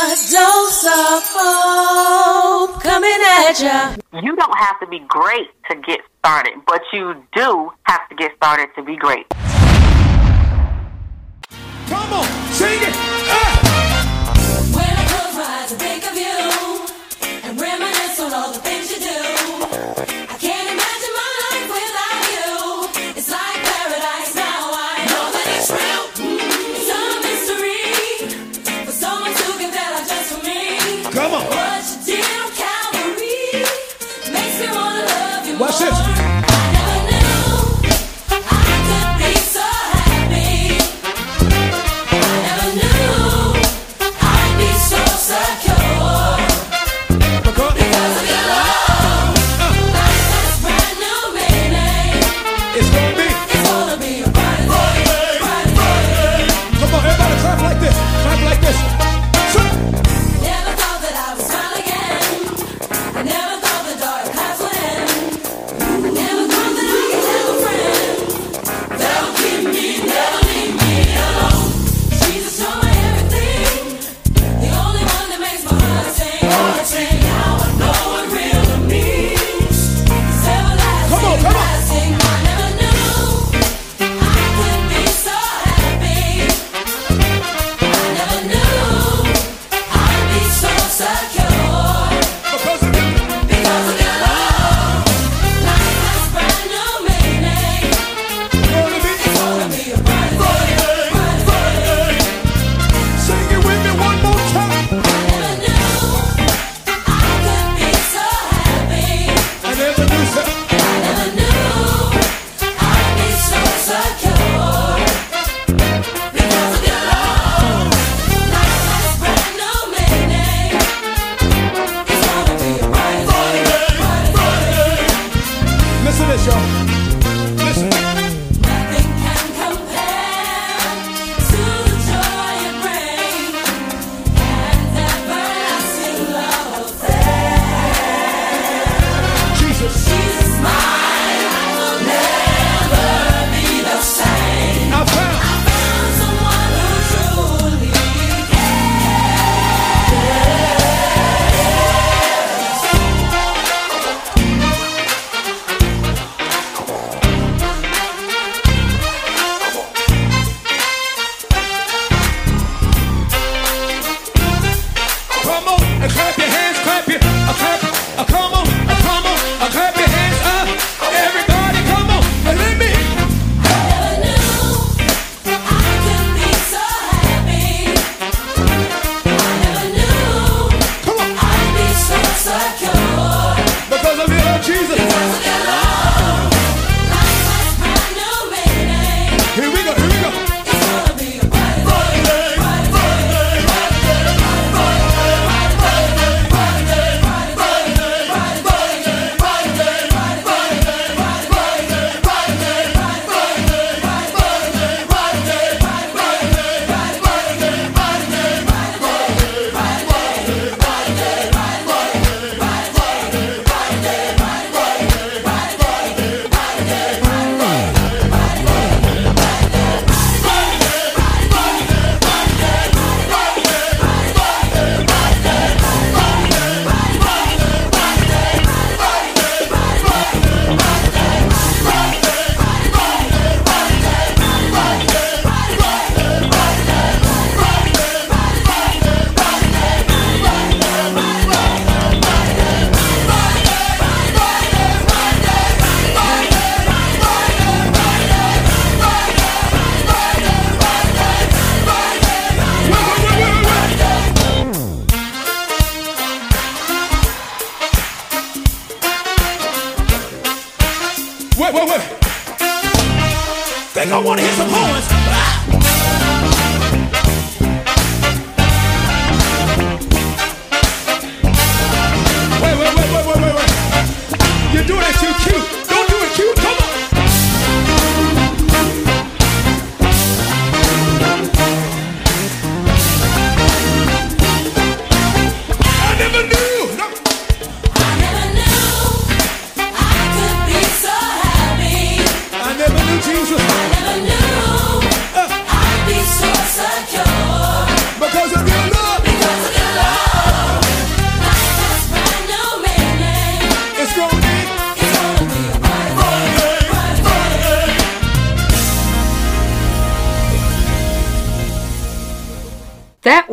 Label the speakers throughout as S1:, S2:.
S1: A dose of hope coming at ya.
S2: You don't have to be great to get started, but you do have to get started to be great.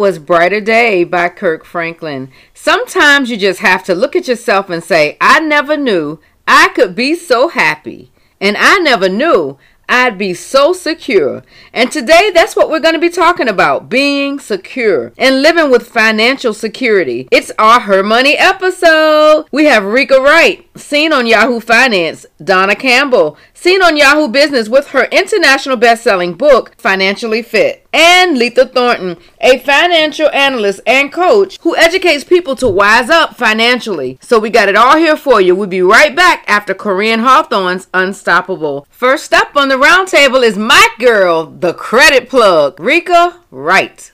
S3: Was Brighter Day by Kirk Franklin. Sometimes you just have to look at yourself and say, I never knew I could be so happy. And I never knew I'd be so secure. And today, that's what we're going to be talking about being secure and living with financial security. It's our Her Money episode. We have Riika Wright, seen on Yahoo Finance, Dawna Campbell, seen on Yahoo Business with her international best selling book, Financially Fit, and Letha Thornton, a financial analyst and coach who educates people to wise up financially. So we got it all here for you. We'll be right back after Koryn Hawthorne's Unstoppable. First up on the roundtable is my girl, the credit plug, Riika Wright.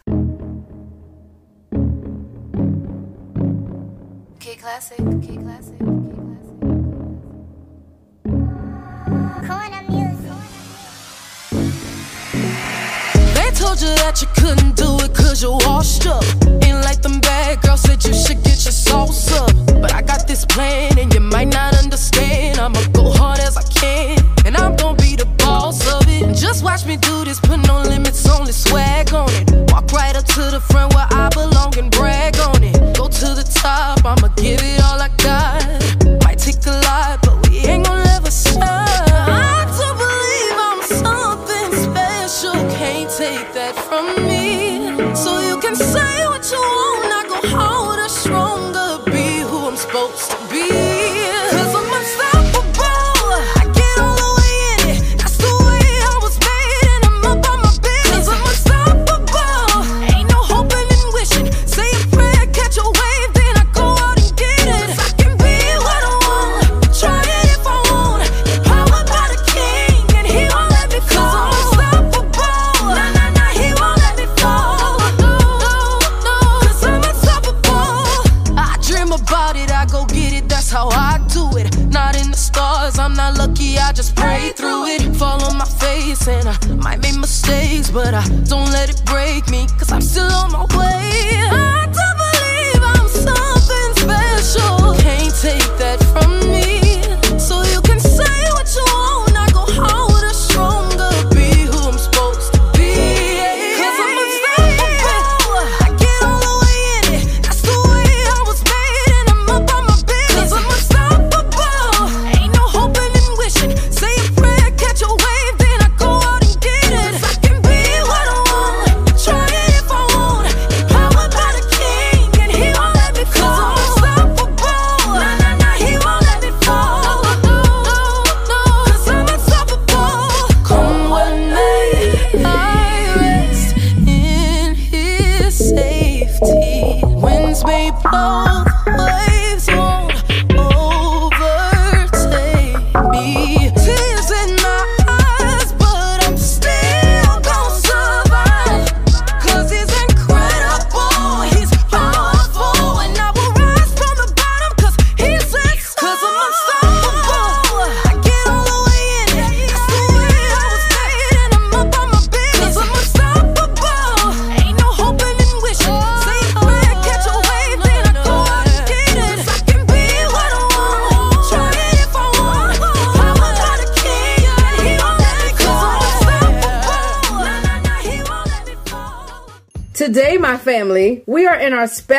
S4: K Classic, K Classic,
S5: told you that you couldn't do it cause you're washed up. Ain't like them bad girls said you should get your sauce up. But I got this plan and you might not understand. I'ma go hard as I can. And I'm gonna be the boss of it. Just watch me do this, put no limits, only swag on it.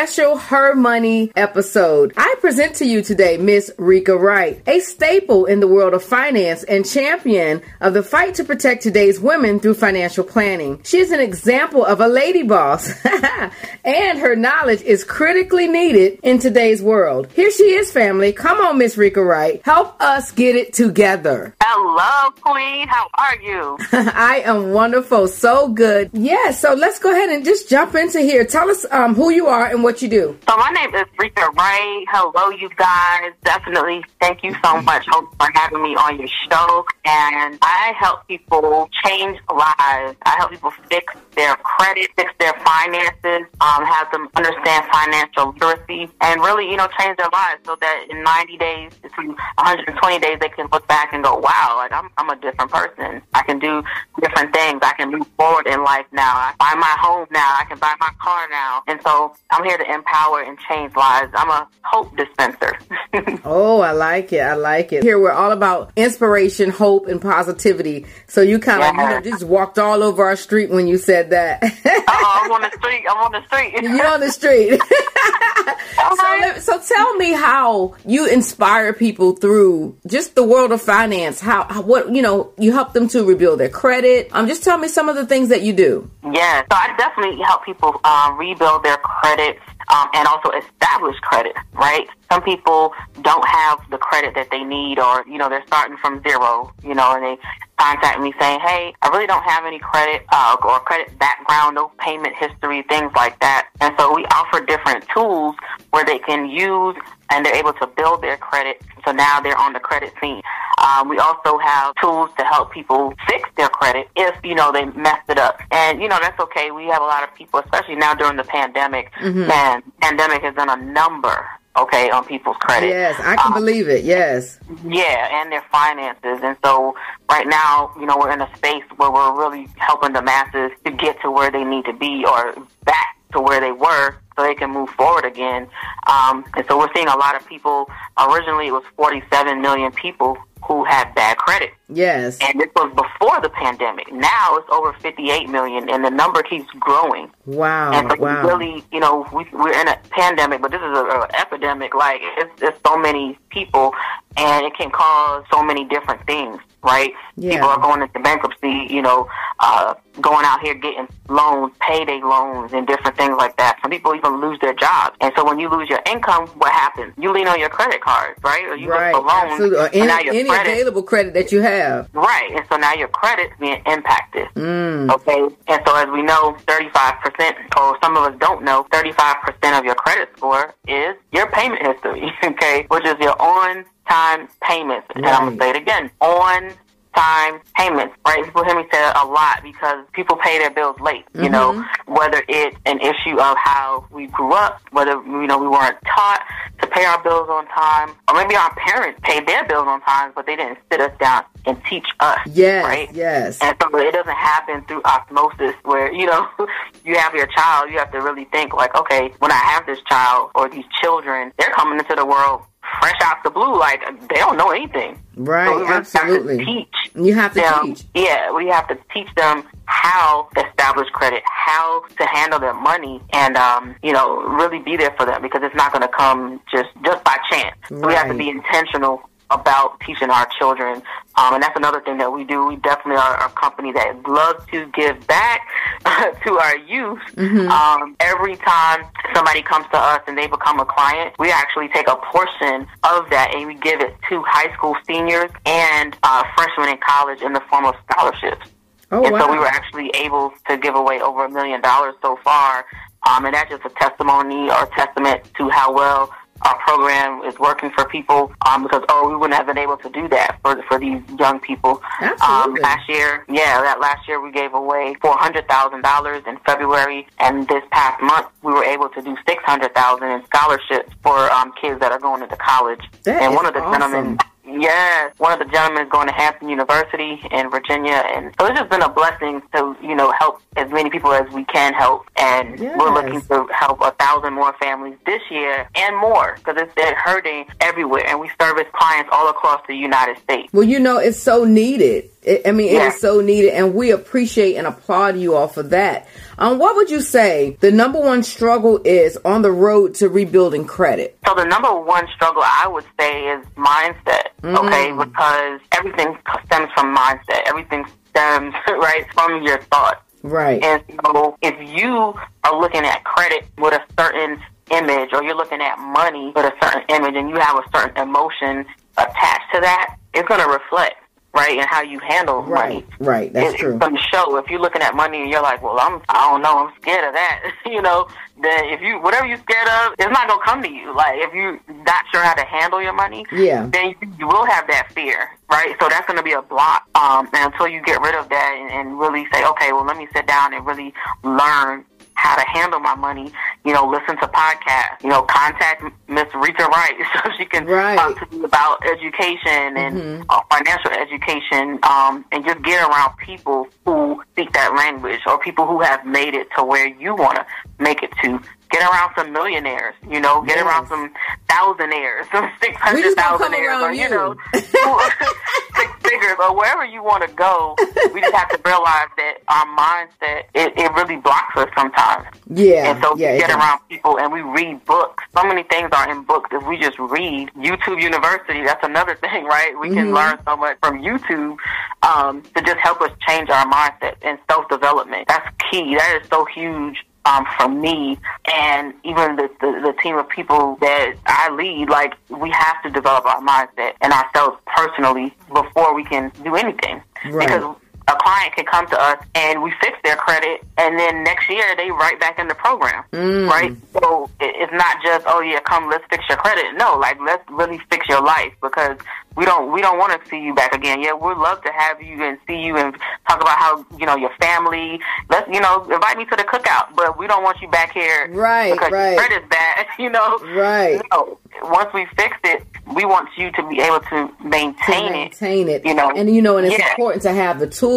S5: Special
S3: Her Money episode. I present to you today Miss Riika Wright, a staple in the world of finance and champion of the fight to protect today's women through financial planning. She is an example of a lady boss, and her knowledge is critically needed in today's world. Here she is, family. Come on, Miss Riika Wright. Help us get it together.
S1: Hello, Queen. How are you?
S3: I am wonderful. So good. Yeah, so let's go ahead and just jump into here. Tell us um, who you are and what you do.
S1: So my name is Riika Ray. Hello, you guys. Definitely thank you so much for having me on your show. And I help people change lives. I help people fix their credit, fix their finances, um, have them understand financial literacy, and really, you know, change their lives so that in 90 days to 120 days they can look back and go, wow, like I'm, I'm a different person. I can do different things. I can move forward in life now. I buy my home now. I can buy my car now. And so I'm here to empower and change lives. I'm a hope dispenser.
S3: Oh, I like it. I like it. Here we're all about inspiration, hope, and positivity. So you kind of
S1: Yeah.
S3: you know, just walked all over our street when you said that.
S1: oh, I'm on the street. I'm on the street.
S3: You're on the street. so,
S1: Okay.
S3: let- so tell me how you inspire people through just the world of finance. How, how what you know you help them to rebuild their credit. Um, just tell me some of the things that you do.
S1: Yeah, so I definitely help people um, rebuild their credit um, and also establish credit, right? Some people don't have the credit that they need, or you know, they're starting from zero, you know, and they contact me saying, "Hey, I really don't have any credit uh, or credit background, no payment history, things like that." And so we offer different tools where they can use and they're able to build their credit. So now they're on the credit scene. Um, we also have tools to help people fix their credit if you know they messed it up, and you know that's okay. We have a lot of people, especially now during the pandemic. Man, pandemic has done a number. Okay, on people's credit.
S3: Yes, I can
S1: Um,
S3: believe it. Yes.
S1: yeah, and their finances. And so right now, you know, we're in a space where we're really helping the masses to get to where they need to be or back to where they were so they can move forward again. Um, and so we're seeing a lot of people. Originally, it was 47 million people who had bad credit.
S3: Yes.
S1: And this was before the pandemic. Now it's over 58 million, and the number keeps growing.
S3: Wow.
S1: And so
S3: Wow.
S1: really, you know, we, we're in a pandemic, but this is an epidemic. Like, it's, it's so many people, and it can cause so many different things, right?
S3: Yeah.
S1: People are going into bankruptcy, you know, uh, going out here getting loans, payday loans, and different things like that. Some people even lose their jobs. And so when you lose your income, what happens? You lean on your credit cards, right? Or you
S3: right.
S1: look for loans,
S3: Absolutely. Or any,
S1: now your
S3: any
S1: credit
S3: available credit that you have.
S1: Right, and so now your credit's being impacted.
S3: Mm.
S1: Okay, and so as we know, 35%, or some of us don't know, 35% of your credit score is your payment history, okay, which is your on time payments. And I'm going to say it again on time payments, right? People hear me say it a lot because people pay their bills late, you know,
S3: Mm-hmm.
S1: whether it's an issue of how we grew up, whether, you know, we weren't taught to pay our bills on time, or maybe our parents paid their bills on time, but they didn't sit us down and teach us,
S3: Yes.
S1: right?
S3: Yes.
S1: And so it doesn't happen through osmosis where, you know, you have your child, you have to really think like, okay, when I have this child or these children, they're coming into the world fresh out the blue, like they don't know anything.
S3: Right,
S1: So we
S3: absolutely.
S1: Have to teach
S3: You have to
S1: them,
S3: teach.
S1: Yeah, we have to teach them how to establish credit, how to handle their money, and um, you know, really be there for them because it's not going to come just just by chance. We have to be intentional about teaching our children, um, and that's another thing that we do. We definitely are a company that loves to give back to our youth. Um, every time somebody comes to us and they become a client, we actually take a portion of that and we give it to high school seniors and uh, freshmen in college in the form of scholarships.
S3: Oh
S1: and so we were actually able to give away over a million dollars so far. Um, and that's just a testimony or testament to how well our program is working for people. Um, because oh, we wouldn't have been able to do that for for these young people. Um, last year, yeah, that last year we gave away four hundred thousand dollars in February, and this past month we were able to do six hundred thousand in scholarships for um, kids that are going into college.
S3: That
S1: and one of the
S3: awesome.
S1: gentlemen Yes, one of the gentlemen is going to Hampton University in Virginia, and so it's just been a blessing to you know help as many people as we can help, and
S3: Yes.
S1: we're looking to help a thousand more families this year and more because it's they're hurting everywhere, and we service clients all across the United States.
S3: Well, you know, it's so needed. It, I mean, it
S1: Yeah.
S3: is so needed, and we appreciate and applaud you all for that. Um, what would you say the number one struggle is on the road to rebuilding credit?
S1: So the number one struggle I would say is mindset, okay?
S3: Mm.
S1: Because everything stems from mindset. Everything stems right from your thoughts.
S3: Right.
S1: And so if you are looking at credit with a certain image or you're looking at money with a certain image and you have a certain emotion attached to that, it's going to reflect, right, in how you handle money.
S3: Right. Right. That's
S1: It-
S3: true.
S1: It's going to show if you're looking at money and you're like, well, I'm, I don't know, I'm scared of that. you know, then if you, whatever you're scared of, it's not going to come to you. Like if you're not sure how to handle your money,
S3: Yeah.
S1: then you, you will have that fear, right? So that's going to be a block. Um, and until you get rid of that and, and really say, okay, well, let me sit down and really learn how to handle my money, you know, listen to podcasts, you know, contact Miss Rita Wright so she can
S3: Right.
S1: talk to me about education and
S3: Mm-hmm.
S1: uh, financial education, um, and just get around people who speak that language or people who have made it to where you want to make it to. Get around some millionaires, you know, get
S3: Yes.
S1: around some thousandaires, some six hundred
S3: just gonna come
S1: thousandaires, or you
S3: you.
S1: know, six figures, or wherever you want to go. We just have to realize that our mindset it, it really blocks us sometimes.
S3: Yeah,
S1: And so
S3: yeah,
S1: we get around people and we read books. So many things are in books. If we just read YouTube University, that's another thing, right? We
S3: Mm-hmm.
S1: can learn so much from YouTube um, to just help us change our mindset and self development. That's key. That is so huge. Um, for me and even the, the the team of people that I lead, like we have to develop our mindset and ourselves personally before we can do anything.
S3: Right.
S1: Because a client can come to us and we fix their credit, and then next year they right back in the program,
S3: Mm.
S1: right? So it's not just oh yeah, come let's fix your credit. No, like let's really fix your life because we don't we don't want to see you back again. Yeah, we'd love to have you and see you and talk about how you know your family. Let's you know invite me to the cookout, but we don't want you back here
S3: Right,
S1: because
S3: right.
S1: your credit's bad. You know,
S3: Right.
S1: No, once we fix it, we want you to be able to maintain,
S3: to maintain it.
S1: You know,
S3: and you know, and it's
S1: Yeah.
S3: important to have the tools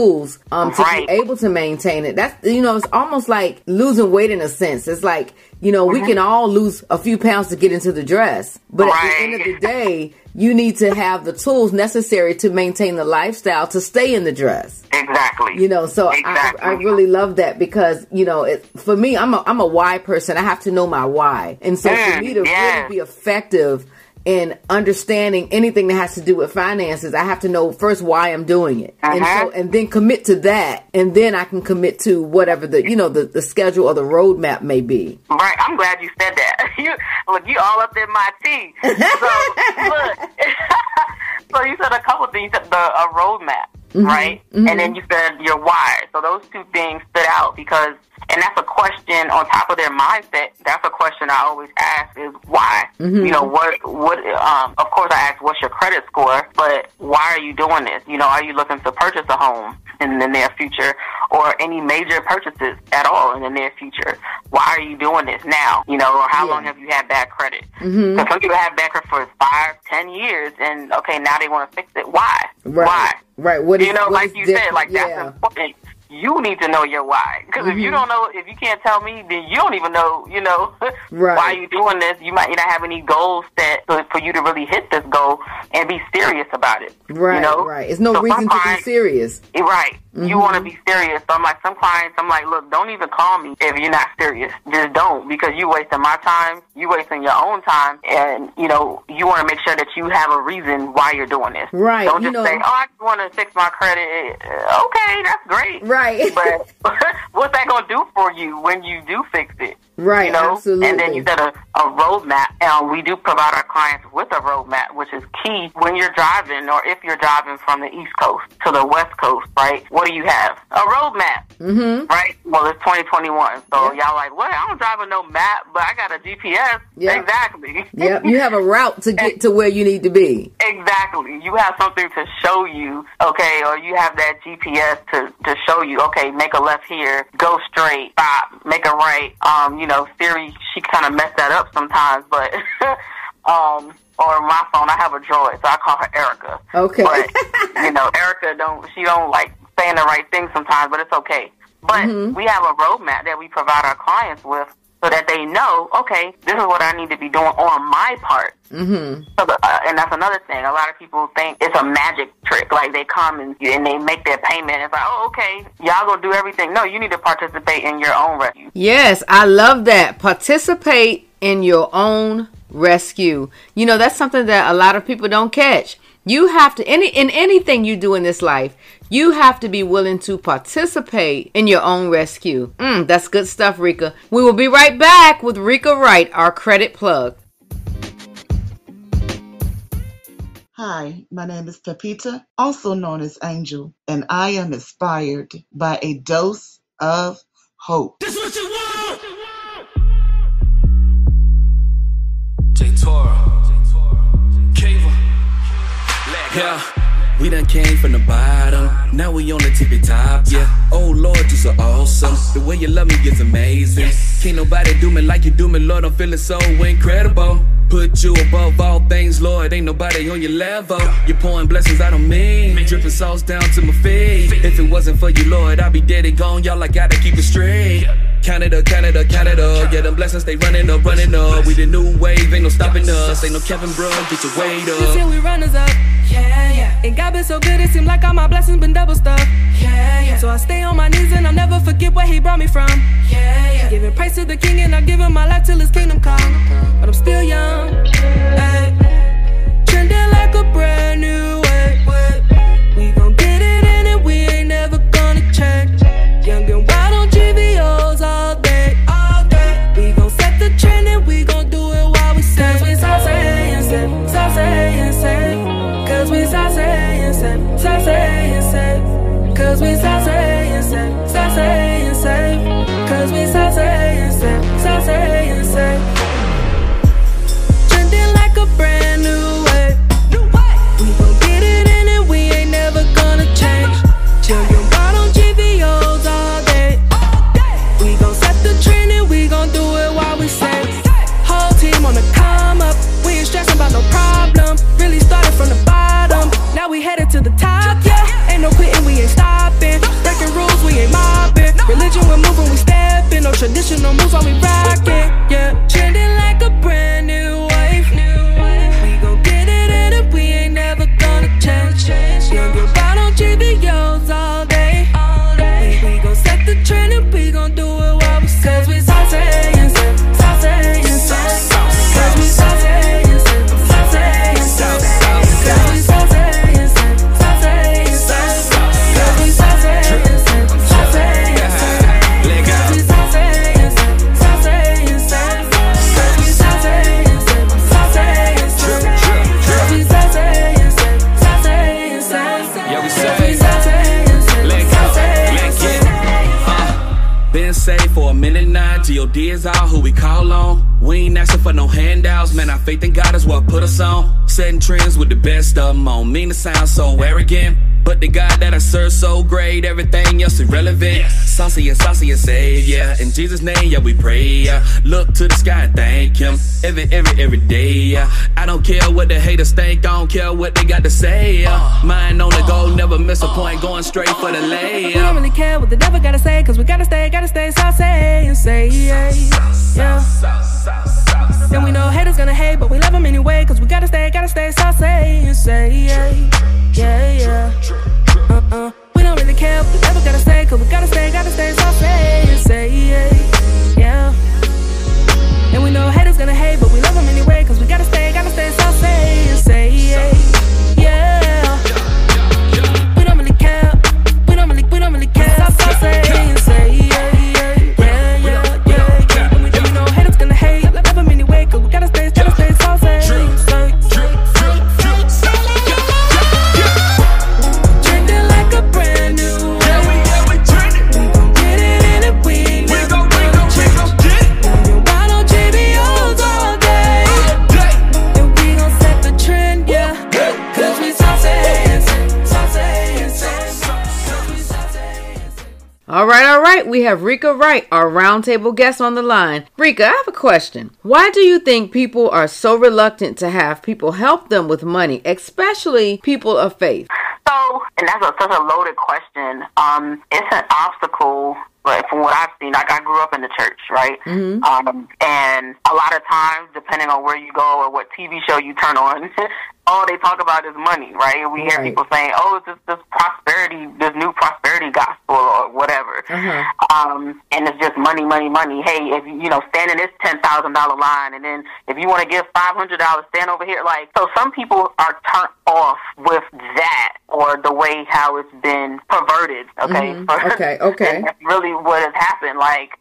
S3: um, to
S1: Right.
S3: be able to maintain it. That's you know, it's almost like losing weight in a sense. It's like you know,
S1: Mm-hmm.
S3: we can all lose a few pounds to get into the dress, but at the end of the day, you need to have the tools necessary to maintain the lifestyle to stay in the dress.
S1: Exactly.
S3: You know, so
S1: exactly.
S3: I, I really love that because you know, it, for me, I'm a I'm a why person. I have to know my why, and so for
S1: Mm,
S3: me to
S1: yes.
S3: really be effective in understanding anything that has to do with finances, I have to know first why I'm doing it, and
S1: Uh-huh.
S3: so and then commit to that, and then I can commit to whatever the you know the the schedule or the roadmap may be.
S1: Right. I'm glad you said that. you look, you all up in my tea. So look. so you said a couple things. The a roadmap,
S3: Mm-hmm.
S1: right? And then you said your why. So those two things stood out because, and that's a question on top of their mindset. That's a question I always ask is why.
S3: Mm-hmm.
S1: You know what? What? Um. Of course, I ask what's your credit score, but why are you doing this? You know, are you looking to purchase a home in the near future, or any major purchases at all in the near future? Why are you doing this now? You know, or how
S3: Yeah.
S1: long have you had bad credit? Because some people have bad credit for five, ten years, and okay, now they want to fix it. Why?
S3: Right.
S1: Why?
S3: Right. What is
S1: you know,
S3: what
S1: like you said,
S3: different?
S1: like that's important. You need to know your why. Because if you don't know, if you can't tell me, then you don't even know, you know,
S3: Right.
S1: why you're doing this. You might not have any goals set for, you to really hit this goal and be serious about it.
S3: Right.
S1: You know?
S3: Right. It's no
S1: So
S3: reason to be serious.
S1: Eh, Right. You want to mm-hmm. be serious. So I'm like, some clients, I'm like, look, don't even call me if you're not serious. Just don't because you're wasting my time. You're wasting your own time. And, you know, you want to make sure that you have a reason why you're doing this.
S3: Right,
S1: Don't
S3: you
S1: just
S3: know-
S1: say, oh, I just want to fix my credit. Okay, that's great.
S3: Right.
S1: But what's that going to do for you when you do fix it?
S3: Right,
S1: You know?
S3: absolutely.
S1: And then you said a, a roadmap. And we do provide our clients with a roadmap, which is key when you're driving or if you're driving from the East Coast to the West Coast, right? What do you have? A roadmap. Mm-hmm. Right? Well, it's 2021. So
S3: Yeah.
S1: y'all like, what? I don't drive with no map, but I got a GPS.
S3: Yeah.
S1: Exactly.
S3: Yep. You have a route to get to where you need to be.
S1: Exactly. You have something to show you, okay, or you have that GPS to, to show you, okay, make a left here, go straight, stop, make a right. Um, you know, Siri, she kind of messed that up sometimes, but, um, or my phone, I have a droid, so I call her Erica.
S3: Okay.
S1: But, you know, Erica don't, she don't like saying the right thing sometimes, but it's okay. But we have a roadmap that we provide our clients with so that they know, okay, this is what I need to be doing on my part. Mm-hmm. So, uh, and that's another thing. A lot of people think it's a magic trick. Like they come and, and they make their payment. It's like, oh, okay, y'all gonna do everything. No, you need to participate in your own rescue.
S3: Yes, I love that. Participate in your own rescue. You know, that's something that a lot of people don't catch. You have to any in anything you do in this life, you have to be willing to participate in your own rescue. Mm, that's good stuff, Riika. We will be right back with Riika Wright, our credit plug.
S6: Hi, my name is Pepita, also known as Angel, and I am inspired by a dose of hope.
S7: This what you want.
S8: J Toro, Kava, yeah. We done came from the bottom, now we on the tippy top, yeah. Oh Lord, you so awesome. The way you love me is amazing. Can't nobody do me like you do me, Lord. I'm feeling so incredible. Put you above all things, Lord. Ain't nobody on your level. You're pouring blessings out on me, dripping sauce down to my feet. If it wasn't for you, Lord, I'd be dead and gone. Y'all, I gotta keep it straight. Canada, Canada, Canada. Yeah, them blessings they running up, running up. We the new wave, ain't no stopping us. Ain't no Kevin, bro. Get your weight
S9: This
S8: up.
S9: year we runners up. Yeah, yeah. And God been so good, it seemed like all my blessings been double stuffed. Yeah, yeah. So I stay on my knees and I'll never forget where He brought me from. Yeah, yeah. Giving praise to the King and I give Him my life till His kingdom come. But I'm still young. Ay. Trending like a brand new way. Traditional moves while we rocking,
S8: handouts. Man, our faith in God is what put us on. Setting trends with the best of them on. Mean to sound so arrogant. But the God that I serve so great, everything else irrelevant. Saucy and saucy and save, yeah. In Jesus' name, yeah, we pray, yeah. Look to the sky and thank Him every, every, every day, yeah. I don't care what the haters think, I don't care what they got to say, yeah. Mind on the go, never miss a point, going straight for the
S9: We don't really care what the devil gotta say, cause we gotta stay, gotta stay saucy and say, yeah. yeah. And we know haters gonna hate, but we love them anyway, cause we gotta stay, gotta stay saucy and say, yeah. Yeah, yeah. Uh uh. We don't really care what the devil gotta say, cause we gotta stay, gotta stay saucy and say, yeah. Yeah. And we know haters gonna hate, but we love them anyway, cause we gotta stay, gotta stay saucy and say, yeah. Yeah. We don't really care. We don't really, we don't really care. Say, All
S3: right, all right. We have Riika Wright, our roundtable guest on the line. Riika, I have a question. Why do you think people are so reluctant to have people help them with money, especially people of faith?
S1: So, and that's a, such a loaded question. Um, it's an obstacle, but from what I've seen, like I grew up in the church, right?
S3: Mm-hmm.
S1: Um, and a lot of times, depending on where you go or what TV show you turn on, all they talk about is money, right? We hear
S3: Right.
S1: people saying, "Oh, it's this, this prosperity, this new prosperity gospel or whatever,"
S3: Uh-huh.
S1: um, and it's just money, money, money. Hey, if you you know stand in this ten thousand dollar line, and then if you want to give five hundred dollars, stand over here. Like so, some people are turned off with that or the way how it's been perverted. Okay,
S3: Mhm. Okay, okay.
S1: And that's really what has happened. Like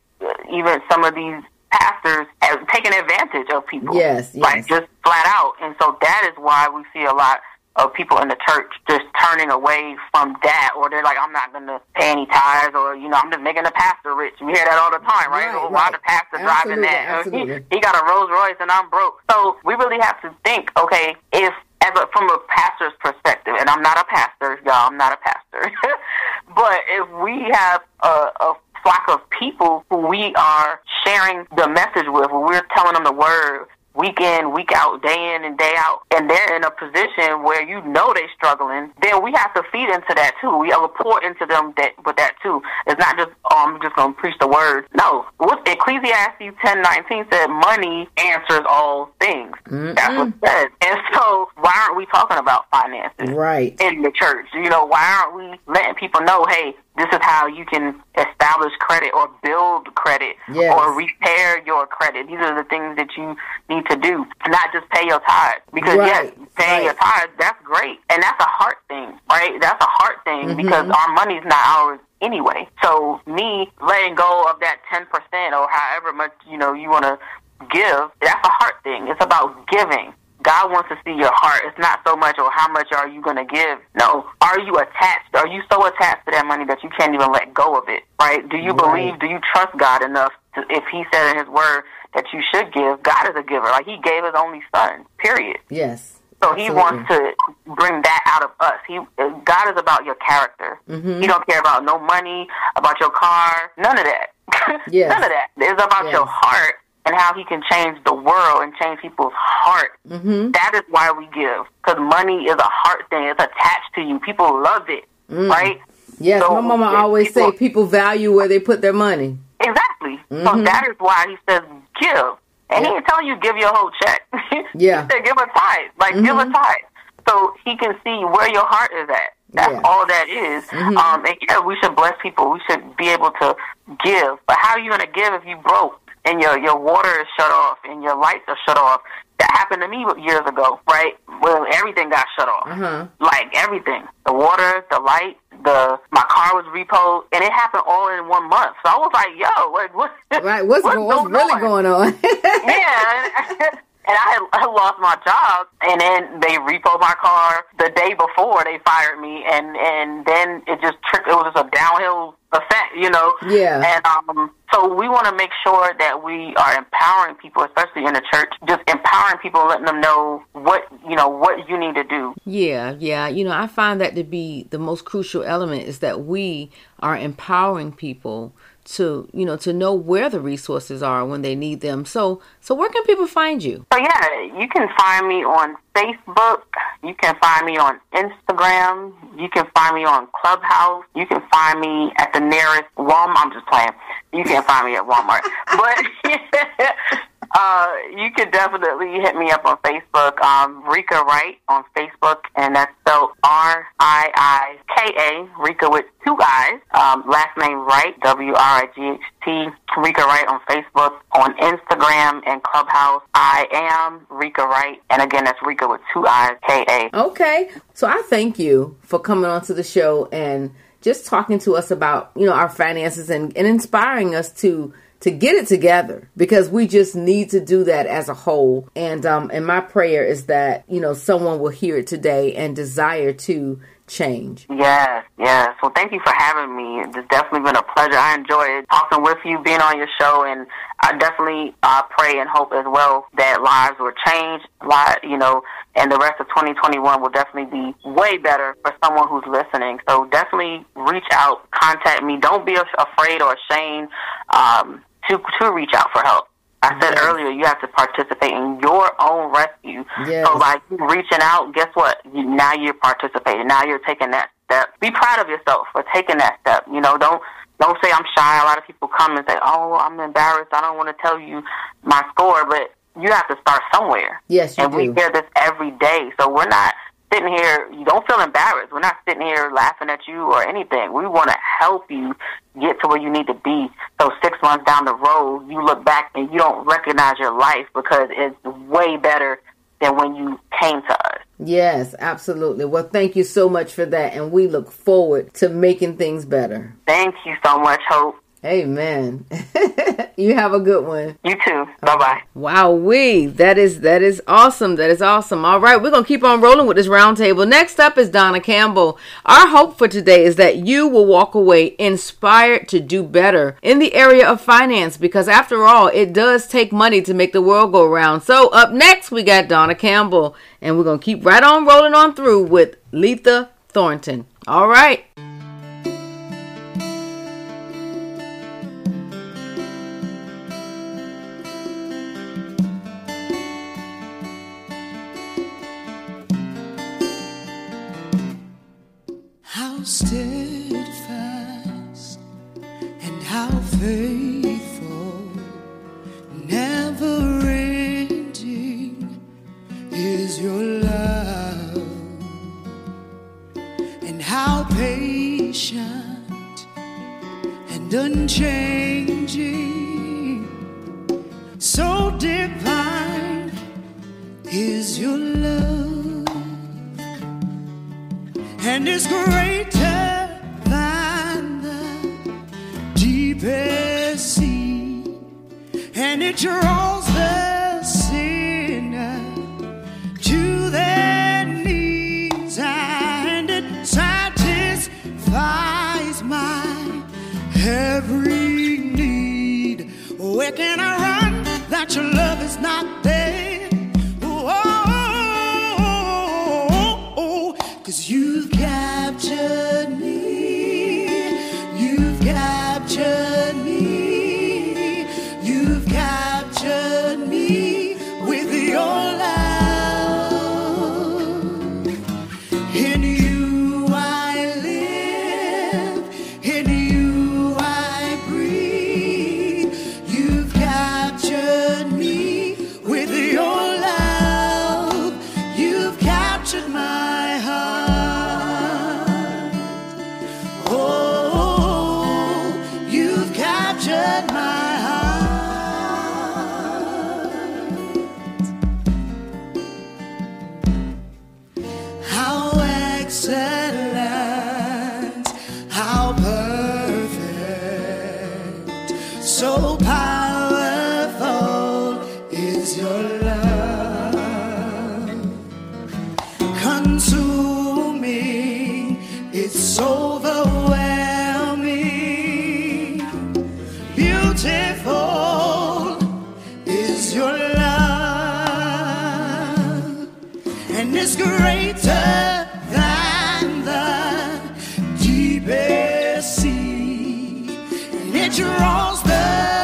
S1: even some of these pastors have taken advantage of people.
S3: Yes, yes.
S1: like just flat out, and so that is why we see a lot of people in the church just turning away from that, or they're like, I'm not going to pay any tithes, or you know, I'm just making the pastor rich. We hear that all the time, right?
S3: Right,
S1: oh, why
S3: right.
S1: the pastor driving that?
S3: absolutely.
S1: He, he got a Rolls Royce, and I'm broke. So we really have to think, okay, if as a, from a pastor's perspective, and I'm not a pastor, y'all, I'm not a pastor, but if we have a, a flock of people who we are sharing the message with, when we're telling them the word, week in, week out, day in and day out, and they're in a position where you know they're struggling, then we have to feed into that too. We have to pour into them that with that too. It's not just oh, I'm just gonna preach the word. No, what Ecclesiastes ten nineteen said, money answers all things. That's what it says. And so, why aren't we talking about finances?
S3: Right.
S1: in the church. You know, why aren't we letting people know, hey, this is how you can establish credit or build credit
S3: Yes.
S1: or repair your credit. These are the things that you need to do, not just pay your tithes. Because
S3: Right,
S1: yes, paying your tithes, that's great. And that's a heart thing, right? That's a heart thing
S3: Mm-hmm.
S1: because our money's not ours anyway. So me letting go of that 10% or however much, you know, you want to give, that's a heart thing. It's about giving. God wants to see your heart. It's not so much, or how much are you going to give? No. Are you attached? Are you so attached to that money that you can't even let go of it? Right? Do you
S3: Right.
S1: believe? Do you trust God enough? To, if He said in His Word that you should give, God is a giver. Like He gave His only Son. Period.
S3: Yes.
S1: So He
S3: Absolutely.
S1: wants to bring that out of us. He God is about your character.
S3: Mm-hmm.
S1: He don't care about no money, about your car, none of that.
S3: Yes.
S1: None of that. It's about
S3: Yes.
S1: your heart and how He can change the world and change people's heart.
S3: Mm-hmm.
S1: That is why we give. Because money is a heart thing. It's attached to you. People love it, right?
S3: Yes,
S1: So,
S3: my mama always
S1: people-
S3: say people value where they put their money.
S1: Exactly. So
S3: Mhm.
S1: that is why he says give. And he ain't telling you give your whole check.
S3: Yeah.
S1: he said give a tithe. Like give a
S3: Mhm.
S1: tithe. So he can see where your heart is at. That's
S3: Yeah.
S1: all that is.
S3: Mhm.
S1: Um, and yeah, we should bless people. We should be able to give. But how are you going to give if you broke and your your water is shut off and your lights are shut off? That happened to me years ago, right? Well, everything got shut off
S3: Uh-huh.
S1: like everything the water the light the my car was repoed and it happened all in one month so i was like yo what what
S3: Right. What's, what's,
S1: going
S3: really
S1: on?
S3: going on?
S1: yeah and I, had- I lost my job and then they repoed my car the day before they fired me and and then it just trick it was just a downhill effect you know
S3: Yeah.
S1: and um so we want to make sure that we are empowering people especially in the church just empowering people letting them know what you know what you need to do
S3: Yeah, yeah. You know, I find that to be the most crucial element is that we are empowering people to, you know, to know where the resources are when they need them. So, so where can people find you?
S1: So yeah, you can find me on Facebook. You can find me on Instagram. You can find me on Clubhouse. You can find me at the nearest Walmart. I'm just playing. You can find me at Walmart, but uh, you can definitely hit me up on Facebook. Um, Riika Wright on Facebook, and that's spelled R I I K A. Riika with two eyes. Um, last name Wright, W R I G H T. Riika Wright on Facebook, on Instagram and Clubhouse. I am Riika Wright, and again, that's Riika with two eyes, K A.
S3: Okay. So I thank you for coming onto the show and just talking to us about, you know, our finances and, and inspiring us to to get it together because we just need to do that as a whole. And um and my prayer is that, you know, someone will hear it today and desire to change.
S1: Yes, yes. Well, thank you for having me. It's definitely been a pleasure. I enjoyed talking with you, being on your show, and I definitely uh, pray and hope as well that lives will change. You know, and the rest of 2021 will definitely be way better for someone who's listening. So definitely reach out, contact me. Don't be afraid or ashamed um, to to reach out for help. I said
S3: Yes.
S1: earlier, you have to participate in your own rescue.
S3: Yes.
S1: So, by you reaching out, guess what? You, now you're participating. Now you're taking that step. Be proud of yourself for taking that step. You know, don't don't say I'm shy. A lot of people come and say, "Oh, I'm embarrassed. I don't want to tell you my score." But you have to start somewhere.
S3: Yes, you
S1: and we hear this every day. So we're not sitting here. You don't feel embarrassed. We're not sitting here laughing at you or anything. We want to help you get to where you need to be. So six months down the road, you look back and you don't recognize your life because it's way better than when you came to us.
S3: Yes, absolutely. Well, thank you so much for that and we look forward to making things better.
S1: Thank you so much, Hope.
S3: Amen. you have a good one.
S1: You too. Bye bye.
S3: Wow, we that is that is awesome. That is awesome. All right, we're gonna keep on rolling with this roundtable. Next up is Dawna Campbell. Our hope for today is that you will walk away inspired to do better in the area of finance, because after all, it does take money to make the world go round. So up next, we got Dawna Campbell, and we're gonna keep right on rolling on through with Letha Thornton. All right.
S10: Steadfast and how faithful, never ending is your love, and how patient and unchanging, so divine is your love. And is greater draws the sinner to their knees, and it satisfies my every need. Where can I run that your love is not it's greater than the deepest sea. It draws the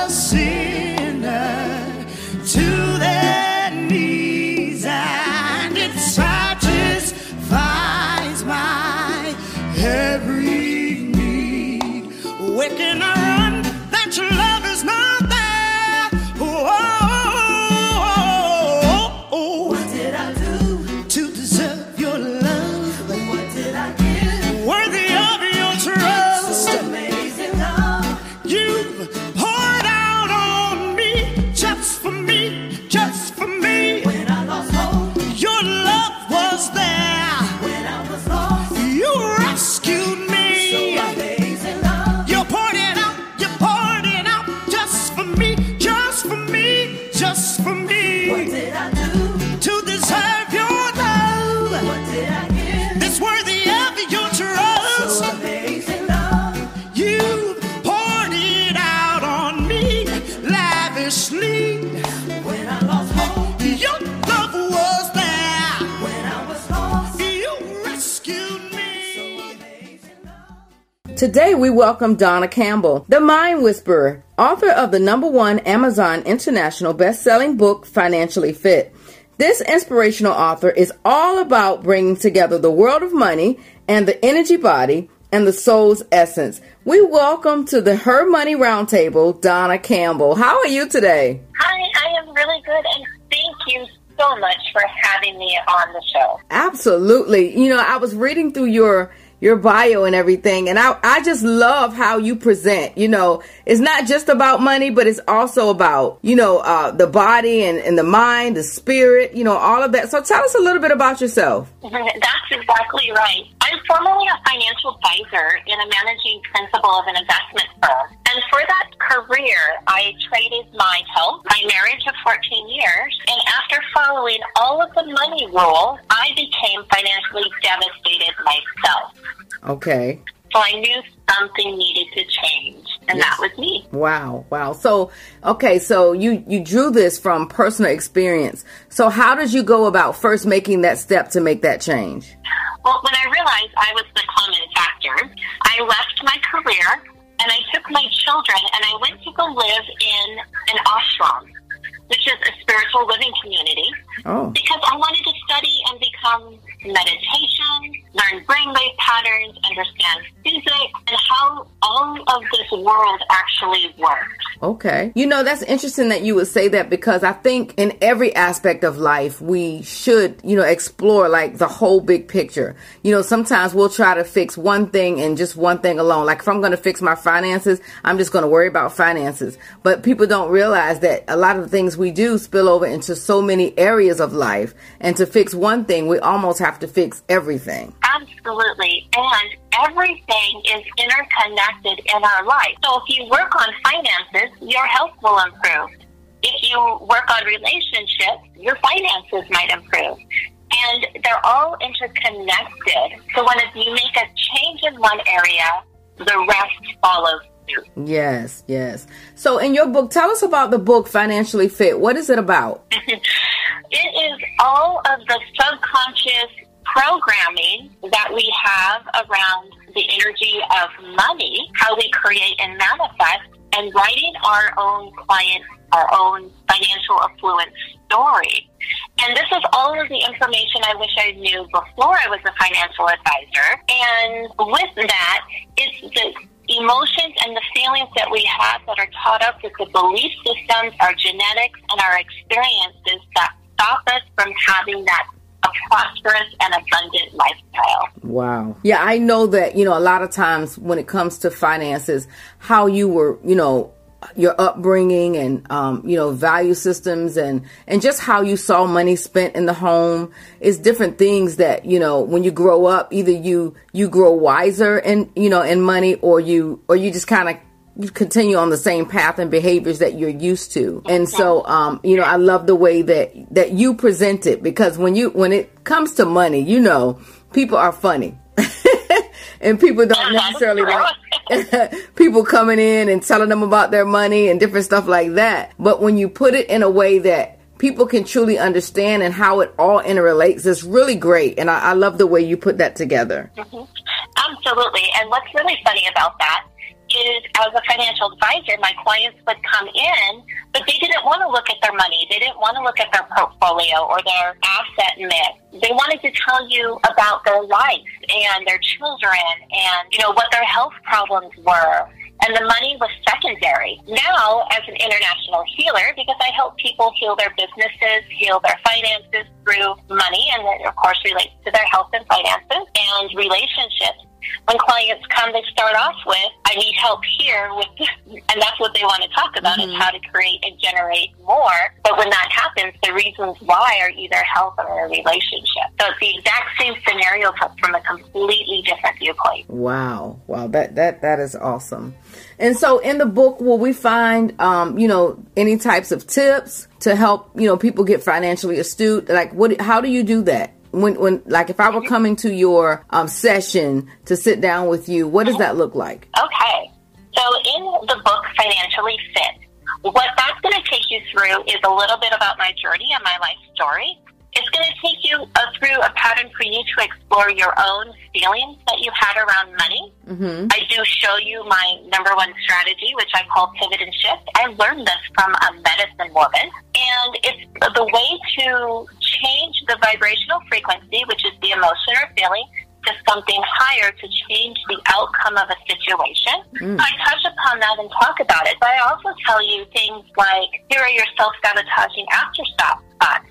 S3: Today we welcome Dawna Campbell, the Mind Whisperer, author of the number one Amazon International best-selling book Financially Fit. This inspirational author is all about bringing together the world of money and the energy body and the soul's essence. We welcome to the Her Money Roundtable Dawna Campbell. How are you today?
S1: Hi, I am really good, and thank you so much for having me on the show.
S3: Absolutely. You know, I was reading through your your bio and everything and I I just love how you present. You know, it's not just about money, but it's also about, you know, uh the body and, and the mind, the spirit, you know, all of that. So tell us a little bit about yourself.
S1: That's exactly right. I'm formerly a financial advisor and a managing principal of an investment firm.
S11: And for that career, I traded my health, my marriage of 14 years, and after following all of the money rules, I became financially devastated myself.
S3: Okay.
S11: So I knew something needed to change, and that was me.
S3: Wow, wow. So, okay, so you you drew this from personal experience. So, how did you go about first making that step to make that change?
S11: Well, when I realized I was the common factor, I left my career and I took my children and I went to go live in an ashram, which is a spiritual living community,
S3: Oh,
S11: because I wanted to study and become meditation, learn brainwave patterns, understand physics, and how all of this world actually works.
S3: okay. You know, that's interesting that you would say that because I think in every aspect of life, we should, you know, explore like the whole big picture. You know, sometimes we'll try to fix one thing and just one thing alone. Like if I'm going to fix my finances, I'm just going to worry about finances. But people don't realize that a lot of the things we do spill over into so many areas of life. And to fix one thing, we almost have to fix everything.
S11: Absolutely. And everything is interconnected in our life. So if you work on finances, your health will improve. If you work on relationships, your finances might improve. And they're all interconnected. So when you make a change in one area, the rest follows.
S3: Yes, yes. So in your book, tell us about the book Financially Fit. What is it about?
S11: It is all of the subconscious programming that we have around the energy of money, how we create and manifest, and writing our own client, our own financial affluence story. And this is all of the information I wish I knew before I was a financial advisor. And with that, it's the emotions and the feelings that we have that are taught up with the belief systems, our genetics, and our experiences that stop us from having that a prosperous and abundant lifestyle.
S3: Wow. Yeah, I know that, you know, a lot of times when it comes to finances, how you were, you know, your upbringing and um, you know value systems and and just how you saw money spent in the home is different things that you know when you grow up either you you grow wiser and you know in money or you or you just kind of continue on the same path and behaviors that you're used to. And so um you know i love the way that that you present it because when you when it comes to money you know people are funny. And people don't necessarily like people coming in and telling them about their money and different stuff like that. But when you put it in a way that people can truly understand and how it all interrelates it's really great. And i, I love the way you put that together. Mm-hmm.
S11: Absolutely. And what's really funny about that is as a financial advisor, my clients would come in, but they didn't want to look at their money. They didn't want to look at their portfolio or their asset mix. They wanted to tell you about their life and their children and, you know, what their health problems were. And the money was secondary. Now, as an international healer, because I help people heal their businesses, heal their finances through money, and that, of course, relates to their health and finances and relationships when clients come, they start off with, I need help here with, and that's what they want to talk about is how to create and generate more. But when that happens, the reasons why are either health or a relationship. So it's the exact same scenario but from a completely different viewpoint.
S3: Wow, wow, that that that is awesome. And so, in the book, will we find, um, you know, any types of tips to help, you know, people get financially astute? Like, what? How do you do that? When, when, like, if I were coming to your um, session to sit down with you, what does that look like?
S11: Okay. So in the book Financially Fit, what that's going to take you through is a little bit about my journey and my life story. It's going to take you uh, through a pattern for you to explore your own feelings that you had around money.
S3: Mm-hmm.
S11: I do show you my number one strategy, which I call pivot and shift. I learned this from a medicine woman, and it's the way to change the vibrational frequency, which is the emotion or feeling, to something higher to change the outcome of a situation. Mm. So I touch upon that and talk about it, but I also tell you things like here are your self sabotaging after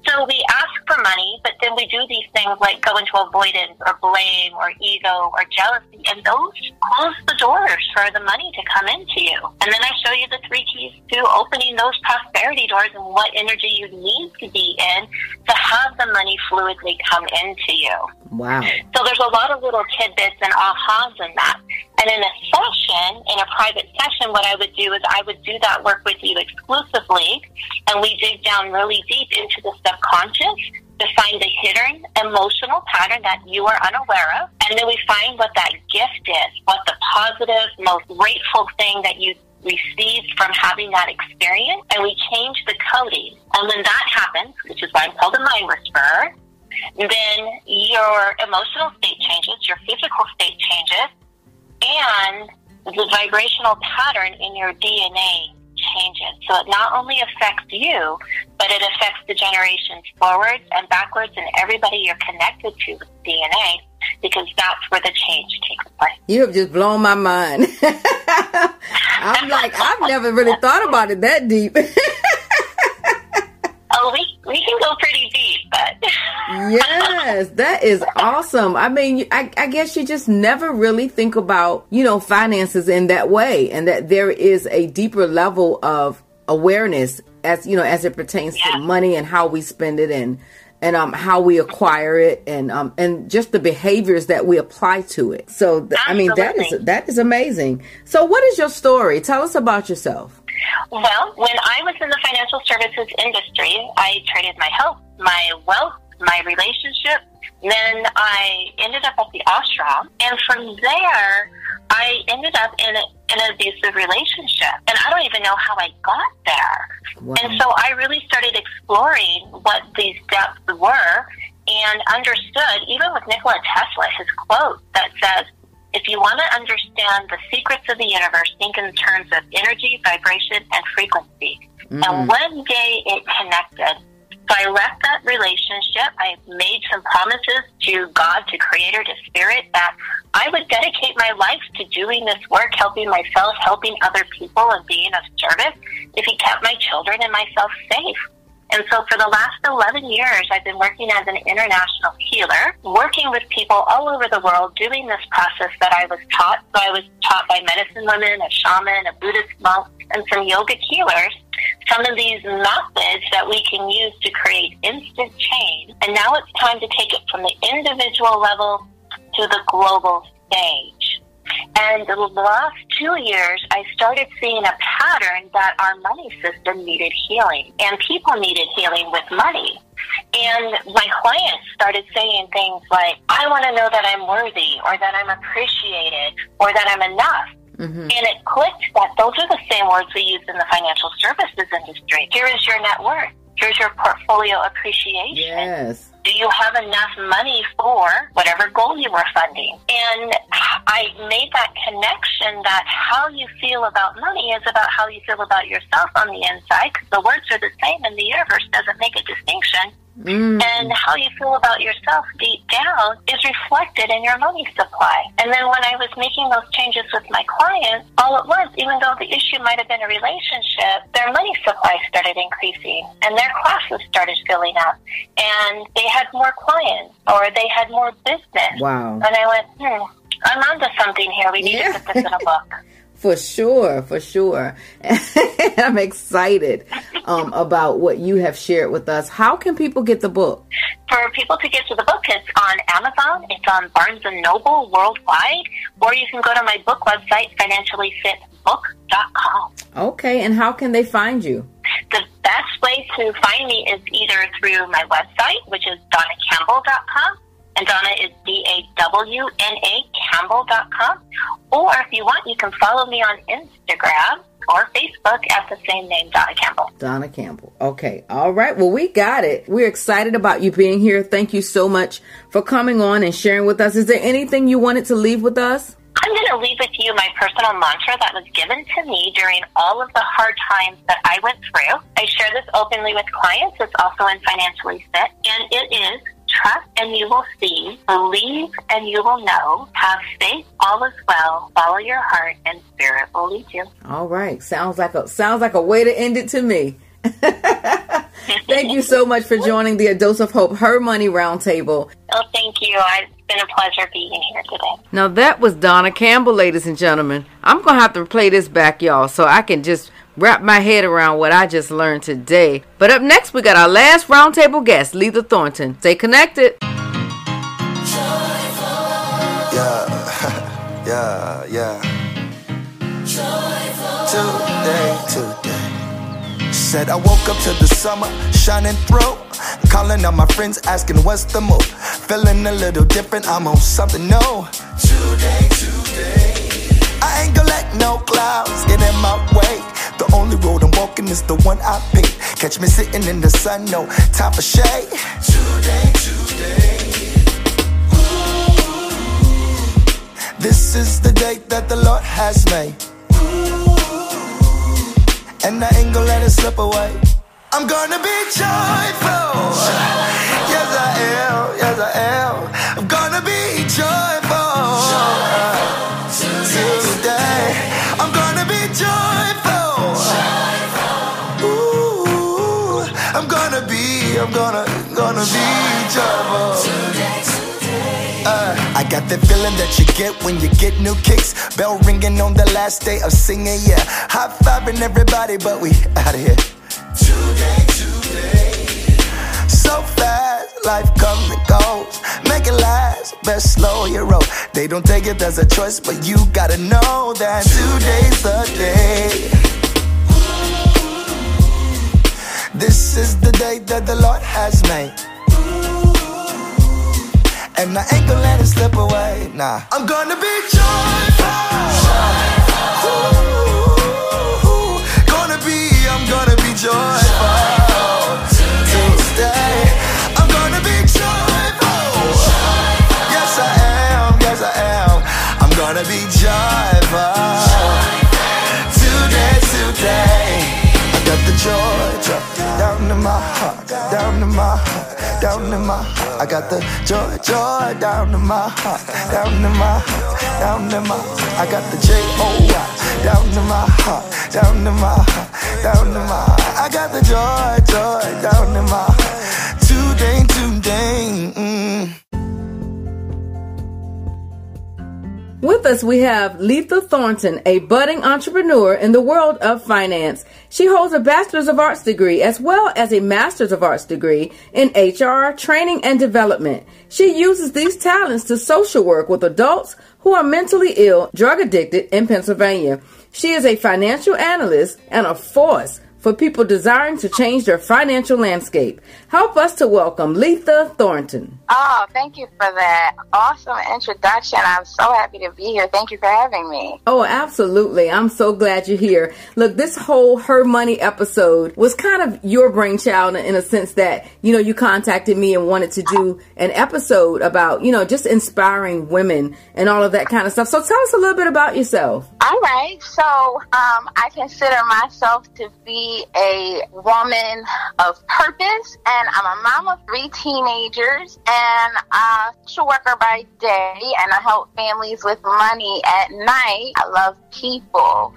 S11: so we ask for money, but then we do these things like go into avoidance or blame or ego or jealousy, and those close the doors for the money to come into you. And then I show you the three keys to opening those prosperity doors and what energy you need to be in to have the money fluidly come into you.
S3: Wow.
S11: So there's a lot of little tidbits and ahas in that. And in a session, in a private session, what I would do is I would do that work with you exclusively, and we dig down really deep into the subconscious to find the hidden emotional pattern that you are unaware of. And then we find what that gift is, what the positive, most grateful thing that you received from having that experience, and we change the coding. And when that happens, which is why I'm called a mind whisperer, then your emotional state changes, your physical state changes, and the vibrational pattern in your DNA changes. So it not only affects you, but it affects the generations forwards and backwards and everybody you're connected to with DNA because that's where the change takes place.
S3: You have just blown my mind. I'm like, I've never really thought about it that deep.
S11: Oh, we, we can go pretty deep, but
S3: yes, that is awesome. I mean, I, I guess you just never really think about, you know, finances in that way and that there is a deeper level of awareness as, you know, as it pertains to money and how we spend it and, and um, how we acquire it and um, and just the behaviors that we apply to it. So th- I mean that is that is amazing. So what is your story? Tell us about yourself.
S11: Well, when I was in the financial services industry, I traded my health, my wealth, my relationship. Then I ended up at the ashram, and from there, I ended up in a, an abusive relationship. And I don't even know how I got there.
S3: Wow.
S11: And so I really started exploring what these depths were and understood, even with Nikola Tesla, his quote that says, if you want to understand the secrets of the universe, think in terms of energy, vibration, and frequency. And mm-hmm. one day it connected. So I left that relationship. I made some promises to God, to Creator, to Spirit, that I would dedicate my life to doing this work, helping myself, helping other people, and being of service if He kept my children and myself safe. And so for the last 11 years, I've been working as an international healer, working with people all over the world doing this process that I was taught. So I was taught by medicine women, a shaman, a Buddhist monk, and some yogic healers. Some of these methods that we can use to create instant change. And now it's time to take it from the individual level to the global stage. And the last two years, I started seeing a pattern that our money system needed healing, and people needed healing with money. And my clients started saying things like, I want to know that I'm worthy, or that I'm appreciated, or that I'm enough. Mm-hmm. And it clicked that those are the same words we use in the financial services industry. Here is your net worth. Here's your portfolio appreciation
S3: Yes.
S11: Do you have enough money for whatever goal you were funding? And I made that connection that how you feel about money is about how you feel about yourself on the inside. the words are the same, and the universe doesn't make a distinction. And how you feel about yourself deep down is reflected in your money supply. And then when I was making those changes with my clients, all at once, even though the issue might have been a relationship, their money supply started increasing and their classes started filling up. And they had more clients or they had more business.
S3: Wow.
S11: And I went, hmm, I'm onto something here. We need
S3: Yeah.
S11: to put this in a book.
S3: For sure, for sure. I'm excited um, about what you have shared with us. How can people get the book?
S11: For people to get to the book, it's on Amazon, it's on Barnes and Noble worldwide, or you can go to my book website, financiallyfitbook.com.
S3: Okay, and how can they find you?
S11: The best way to find me is either through my website, which is dawnacampbell.com, and Dawna is D A W N A Campbell.com, or if you want, you can follow me on Instagram or Facebook at the same name, Dawna Campbell.
S3: Dawna Campbell. Okay. All right. Well, we got it. We're excited about you being here. Thank you so much for coming on and sharing with us. Is there anything you wanted to leave with us?
S11: I'm going to leave with you my personal mantra that was given to me during all of the hard times that I went through. I share this openly with clients. It's also in Financially Fit. And it is trust and you will see, believe and you will know, have faith, all is well, follow your heart, and spirit will lead you.
S3: All right. Sounds like a sounds like a way to end it to me. Thank thank you so much for joining the A Dose of Hope Her Money Roundtable.
S11: Oh, thank you. It's been a pleasure being here today.
S3: Now that was Dawna Campbell, ladies and gentlemen. I'm gonna have to play this back, y'all, so I can just wrap my head around what I just learned today. But up next, we got our last roundtable guest, Letha Thornton. Stay connected.
S12: Yeah, yeah, yeah. Today, today. Said I woke up to the summer shining through. Calling on my friends, asking what's the move. Feeling a little different, I'm on something new. Today, today. I ain't gonna let no clouds get in my way. The only road I'm walking is the one I pick. Catch me sitting in the sun, no time for shade. Today, today. This is the day that the Lord has made. And I ain't gonna let it slip away. I'm gonna be joyful. Yes, I am. Yes, I am. I'm gonna be joyful. Gonna be joyful. Uh, I got that feeling that you get when you get new kicks. Bell ringing on the last day of singing, yeah. High fiving everybody, but we out of here. Today, today. So fast, life comes and goes. Make it last, best slow your roll. They don't take it as a choice, but you gotta know that today's the day. This is the day that the Lord has made. And I ain't gonna let it slip away. Nah. I'm gonna be joyful. Ooh, gonna be, I'm gonna be joyful. Today, I'm gonna be joyful. Tuesday. I'm yes I am. I'm gonna be joyful. In my heart, down in my heart, down in my heart. I got the joy, joy down in my heart, down in my heart, down in my heart. I got the J O Y down in my heart, down in my heart, down in my heart. I got the joy, joy down in my heart. Today, today. Mm.
S3: With us, we have Letha Thornton, a budding entrepreneur in the world of finance. She holds a Bachelor's of Arts degree as well as a Master's of Arts degree in HR, training, and development. She uses these talents to social work with adults who are mentally ill, drug addicted in Pennsylvania. She is a financial analyst and a force for people desiring to change their financial landscape. Help us to welcome Letha Thornton.
S13: Oh, thank you for that awesome introduction. I'm so happy to be here. Thank you for having me.
S3: Oh, absolutely. I'm so glad you're here. Look, this whole Her Money episode was kind of your brainchild in a sense that, you know, you contacted me and wanted to do an episode about, you know, just inspiring women and all of that kind of stuff. So tell us a little bit about yourself.
S13: All right. So, um, I consider myself to be a woman of purpose, and I'm a mom of three teenagers and a social worker by day, and I help families with money at night. I love people.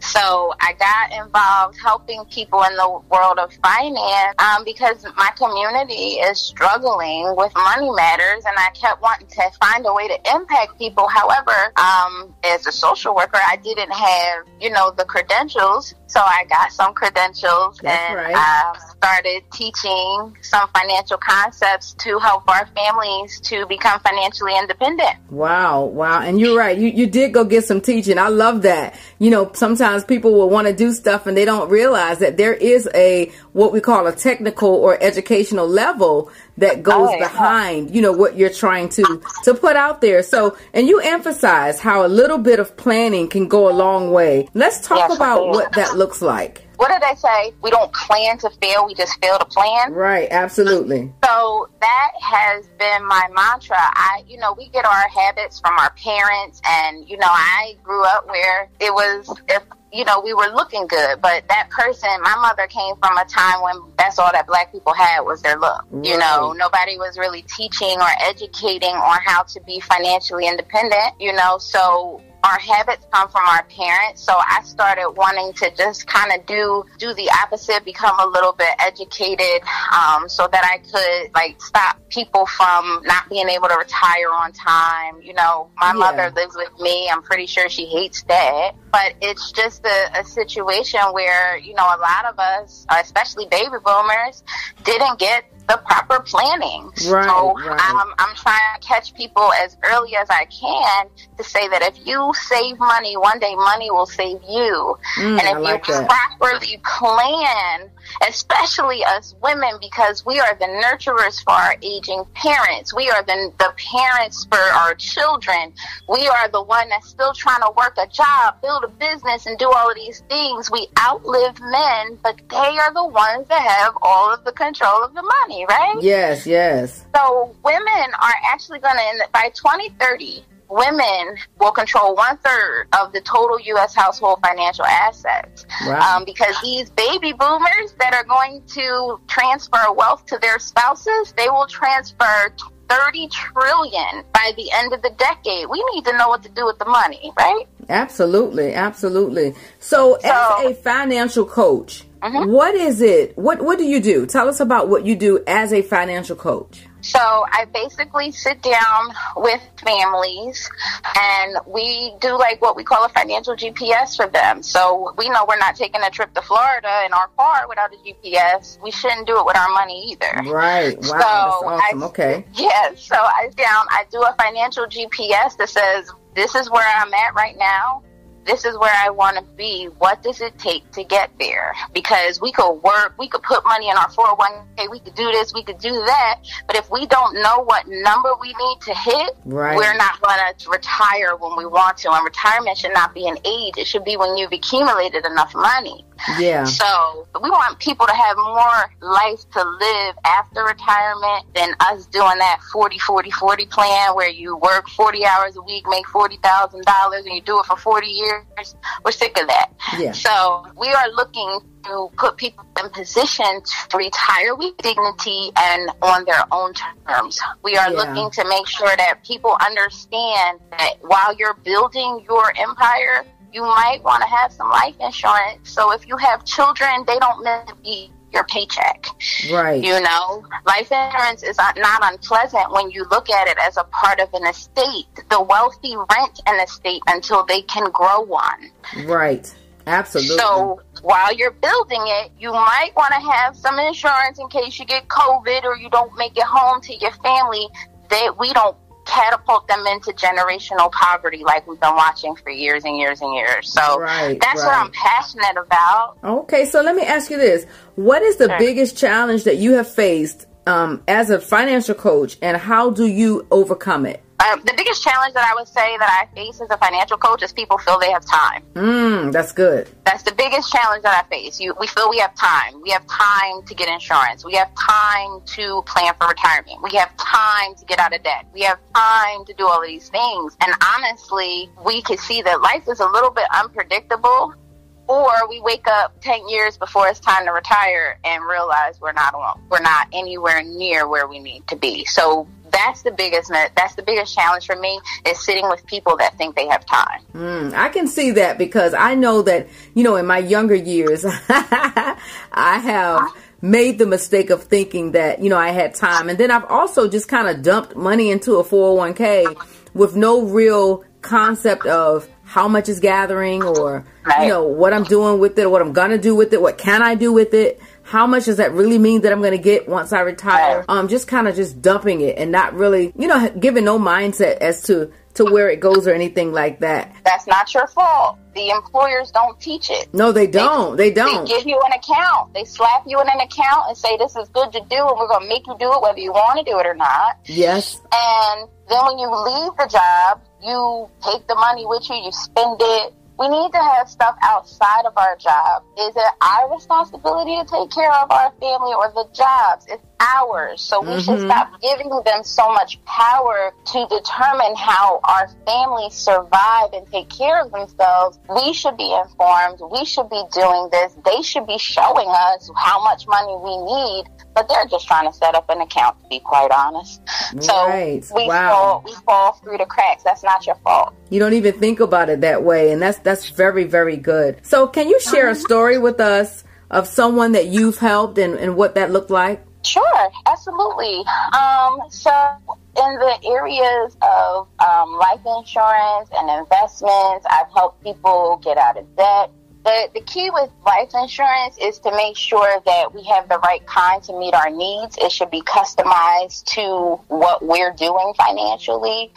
S13: So I got involved helping people in the world of finance um, because my community is struggling with money matters, and I kept wanting to find a way to impact people. However, um, as a social worker, I didn't have, you know, the credentials. So I got some credentials
S3: That's
S13: and
S3: right.
S13: I started teaching some financial concepts to help our families to become financially independent.
S3: Wow, wow. And you're right. You you did go get some teaching. I love that. You know, sometimes people will want to do stuff and they don't realize that there is a what we call a technical or educational level that goes behind, you know, what you're trying to to put out there. So, and you emphasize how a little bit of planning can go a long way. Let's talk
S13: Yes,
S3: about what that looks like.
S13: What did they say? We don't plan to fail, we just fail to plan.
S3: Right, absolutely.
S13: So that has been my mantra. I, you know, we get our habits from our parents, and you know, I grew up where it was if you know we were looking good, but that person, my mother came from a time when that's all that black people had was their look. You know, nobody was really teaching or educating on how to be financially independent. You know, so our habits come from our parents. So I started wanting to just kind of do do the opposite, become a little bit educated, um, so that I could like stop people from not being able to retire on time. You know, my
S2: Yeah.
S13: mother lives with me. I'm pretty sure she hates that. But it's just a, a situation where, you know, a lot of us, especially baby boomers, didn't get the proper planning.
S3: Right,
S13: so
S3: right.
S13: um, I'm trying to catch people as early as I can to say that if you save money, one day money will save you.
S3: Mm,
S13: and if
S3: like
S13: you
S3: that.
S13: properly plan, especially us women, because we are the nurturers for our aging parents. We are the, the parents for our children. We are the one that's still trying to work a job, build a business, and do all of these things. We outlive men, but they are the ones that have all of the control of the money, right?
S3: Yes, yes.
S13: So women are actually going to, by 2030, women will control one third of the total U.S. household financial assets.
S3: Wow.
S13: Um, because these baby boomers that are going to transfer wealth to their spouses, they will transfer 30 trillion by the end of the decade. We need to know what to do with the money, right?
S3: Absolutely, absolutely. So, as a financial coach,
S13: Mm-hmm.
S3: what is it? What What do you do? Tell us about what you do as a financial coach.
S13: So I basically sit down with families and we do like what we call a financial GPS for them. So we know we're not taking a trip to Florida in our car without a GPS. We shouldn't do it with our money either.
S3: Right. Wow.
S13: So
S3: that's awesome.
S13: I-
S3: okay.
S13: Yeah, so I sit down, I do a financial GPS that says, this is where I'm at right now. This is where I want to be. What does it take to get there? Because we could work, we could put money in our 401k, we could do this, we could do that. But if we don't know what number we need to hit,
S3: Right.
S13: we're not going to retire when we want to. And retirement should not be an age, it should be when you've accumulated enough money.
S3: Yeah.
S13: So we want people to have more life to live after retirement than us doing that 40 40 40 plan where you work 40 hours a week, make $40,000 and you do it for 40 years. We're sick of that.
S3: Yeah.
S13: So we are looking to put people in position to retire with dignity and on their own terms. We are
S3: Yeah.
S13: looking to make sure that people understand that while you're building your empire, you might want to have some life insurance. So if you have children, they don't miss a beat your paycheck.
S3: Right.
S13: You know, life insurance is not unpleasant when you look at it as a part of an estate. The wealthy rent an estate until they can grow one.
S3: Right. Absolutely.
S13: So while you're building it, you might want to have some insurance in case you get COVID or you don't make it home to your family. That we don't catapult them into generational poverty like we've been watching for years and years and years. So
S3: Right,
S13: that's what. I'm passionate about.
S3: Okay, so let me ask you this: What is the
S13: Sure.
S3: biggest challenge that you have faced um, as a financial coach, and how do you overcome it?
S13: Um, the biggest challenge that I would say that I face as a financial coach is people feel they have time.
S3: Mm, that's good.
S13: That's the biggest challenge that I face. You, we feel we have time. We have time to get insurance. We have time to plan for retirement. We have time to get out of debt. We have time to do all of these things. And honestly, we can see that life is a little bit unpredictable. Or we wake up ten years before it's time to retire and realize we're not we're not anywhere near where we need to be. So that's the biggest that's the biggest challenge for me is sitting with people that think they have time.
S3: Mm, I can see that because I know that, you know, in my younger years, I have made the mistake of thinking that, you know, I had time. And then I've also just kind of dumped money into a 401k with no real concept of how much is gathering or, you know, what I'm doing with it, or what I'm going to do with it, what can I do with it. How much does that really mean that I'm going to get once I retire? Um, just kind of just dumping it and not really, you know, giving no mindset as to to where it goes or anything like that.
S13: That's not your fault. The employers don't teach it.
S3: No, they don't. They don't.
S13: They give you an account. They slap you in an account and say this is good to do, and we're going to make you do it whether you want to do it or not.
S3: Yes.
S13: And then when you leave the job, you take the money with you, you spend it. We need to have stuff outside of our job. Is it our responsibility to take care of our family or the jobs? It's ours. So we should
S2: Mhm.
S13: stop giving them so much power to determine how our families survive and take care of themselves. We should be informed. We should be doing this. They should be showing us how much money we need. But they're just trying to set up an account, to be quite honest. So
S3: Right.
S13: we
S3: Wow.
S13: fall we fall through the cracks. That's not your fault.
S3: You don't even think about it that way, and that's that's very very good. So, can you share a story with us of someone that you've helped and, and what that looked like?
S13: Sure, absolutely. Um, so in the areas of um, life insurance and investments, I've helped people get out of debt. The, the key with life insurance is to make sure that we have the right kind to meet our needs. It should be customized to what we're doing financially.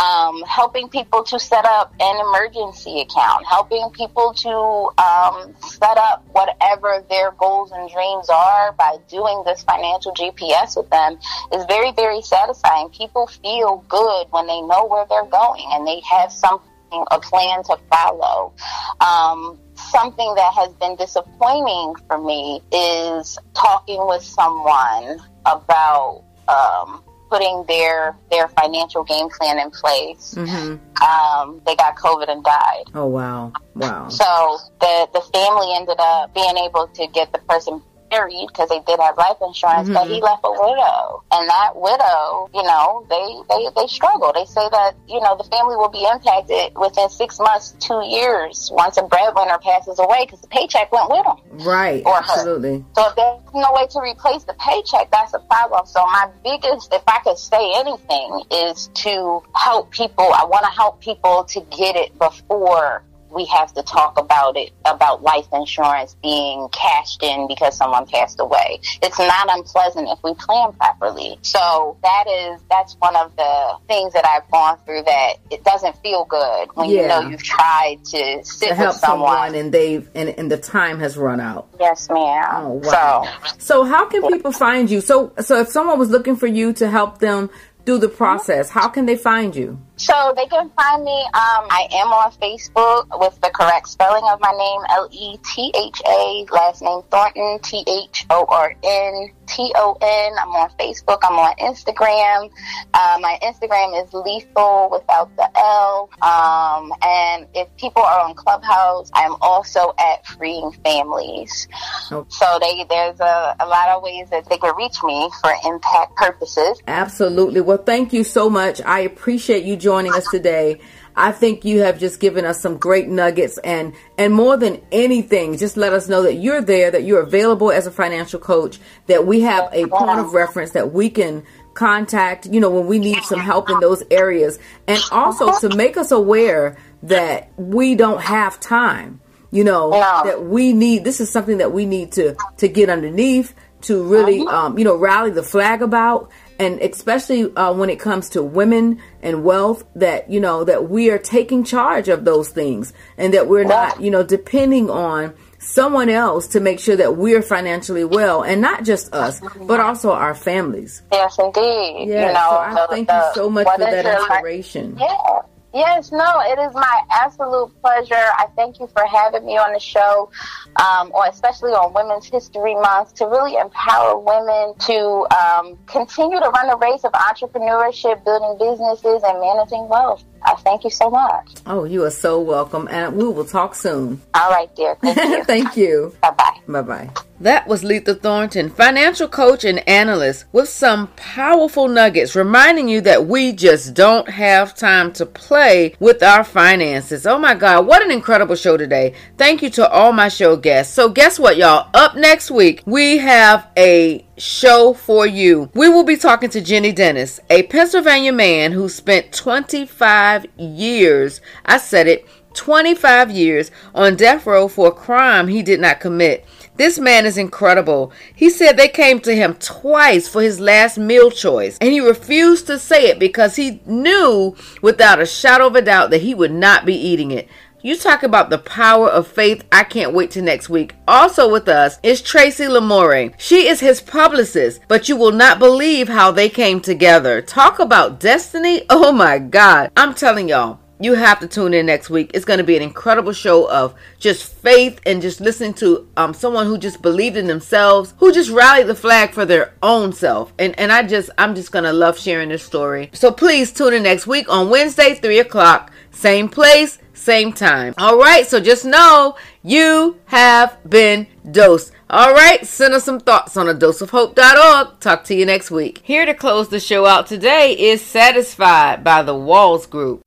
S13: Um, helping people to set up an emergency account, helping people to um, set up whatever their goals and dreams are by doing this financial GPS with them is very, very satisfying. People feel good when they know where they're going and they have something, a plan to follow. Um, something that has been disappointing for me is talking with someone about um, putting their their financial game plan in place.
S3: Mm-hmm.
S13: Um, they got COVID and died.
S3: Oh wow, wow.
S13: So the the family ended up being able to get the person married because they did have life insurance, but
S3: Mhm.
S13: he left a widow, and that widow, you know, they they they struggle. They say that you know the family will be impacted within six months, two years, once a breadwinner passes away because the paycheck went with them.
S3: Right,
S13: Or her.
S3: absolutely.
S13: So if there's no way to replace the paycheck, that's a problem. So my biggest, if I could say anything, is to help people. I want to help people to get it before we have to talk about it, about life insurance being cashed in because someone passed away. It's not unpleasant if we plan properly. So that is, that's one of the things that I've gone through that it doesn't feel good when you know you've tried to sit
S3: To help
S13: with someone.
S3: someone and they've and, and the time has run out.
S13: Yes, ma'am.
S3: Oh wow. So how can people find you? So so if someone was looking for you to help them through the process, how can they find you?
S13: So they can find me. Um, I am on Facebook with the correct spelling of my name: L E T H A. Last name Thornton. T H O R N T O N. I'm on Facebook. I'm on Instagram. Uh, my Instagram is lethal without the L. Um, and if people are on Clubhouse, I'm also at Freeing Families.
S3: Oh.
S13: So they there's a, a lot of ways that they can reach me for impact purposes.
S3: Absolutely. Well, thank you so much. I appreciate you joining us today. I think you have just given us some great nuggets and and more than anything, just let us know that you're there, that you're available as a financial coach, that we have a point of reference that we can contact, you know, when we need some help in those areas and also to make us aware that we don't have time. You know, that we need this is something that we need to to get underneath to really um, you know rally the flag about and especially uh, when it comes to women and wealth that you know that we are taking charge of those things and that we're not you know depending on someone else to make sure that we're financially well and not just us but also our families.
S13: Yes, indeed.
S3: yeah
S13: you know,
S3: so i
S13: the-
S3: thank you so much for that
S13: your life-
S3: inspiration.
S13: Yeah. Yes, no, it is my absolute pleasure. I thank you for having me on the show, um, or especially on Women's History Month, to really empower women to um, continue to run the race of entrepreneurship, building businesses, and managing wealth. I thank you so much.
S3: oh you are so welcome and we will talk soon
S13: All right, dear. Thank you.
S3: thank you
S13: bye bye
S3: bye bye That was Letha Thornton, financial coach and analyst, with some powerful nuggets reminding you that we just don't have time to play with our finances. Oh my God, what an incredible show today. Thank you to all my show guests. So, guess what, y'all? Up next week, we have a show for you. We will be talking to Jimmy Dennis, a Pennsylvania man who spent 25 years, I said it, 25 years on death row for a crime he did not commit. This man is incredible. He said they came to him twice for his last meal choice, and he refused to say it because he knew without a shadow of a doubt that he would not be eating it. You talk about the power of faith. I can't wait to next week. Also with us is Tracy Lamore. She is his publicist, but you will not believe how they came together. Talk about destiny. Oh my God. I'm telling y'all. you have to tune in next week. It's going to be an incredible show of just faith and just listening to um, someone who just believed in themselves, who just rallied the flag for their own self. And and I just I'm just gonna love sharing this story. So please tune in next week on Wednesday, three o'clock, same place, same time. All right. So just know you have been dosed. All right, send us some thoughts on a doseofhope.org. Talk to you next week. Here to close the show out today is Satisfied by the Walls Group.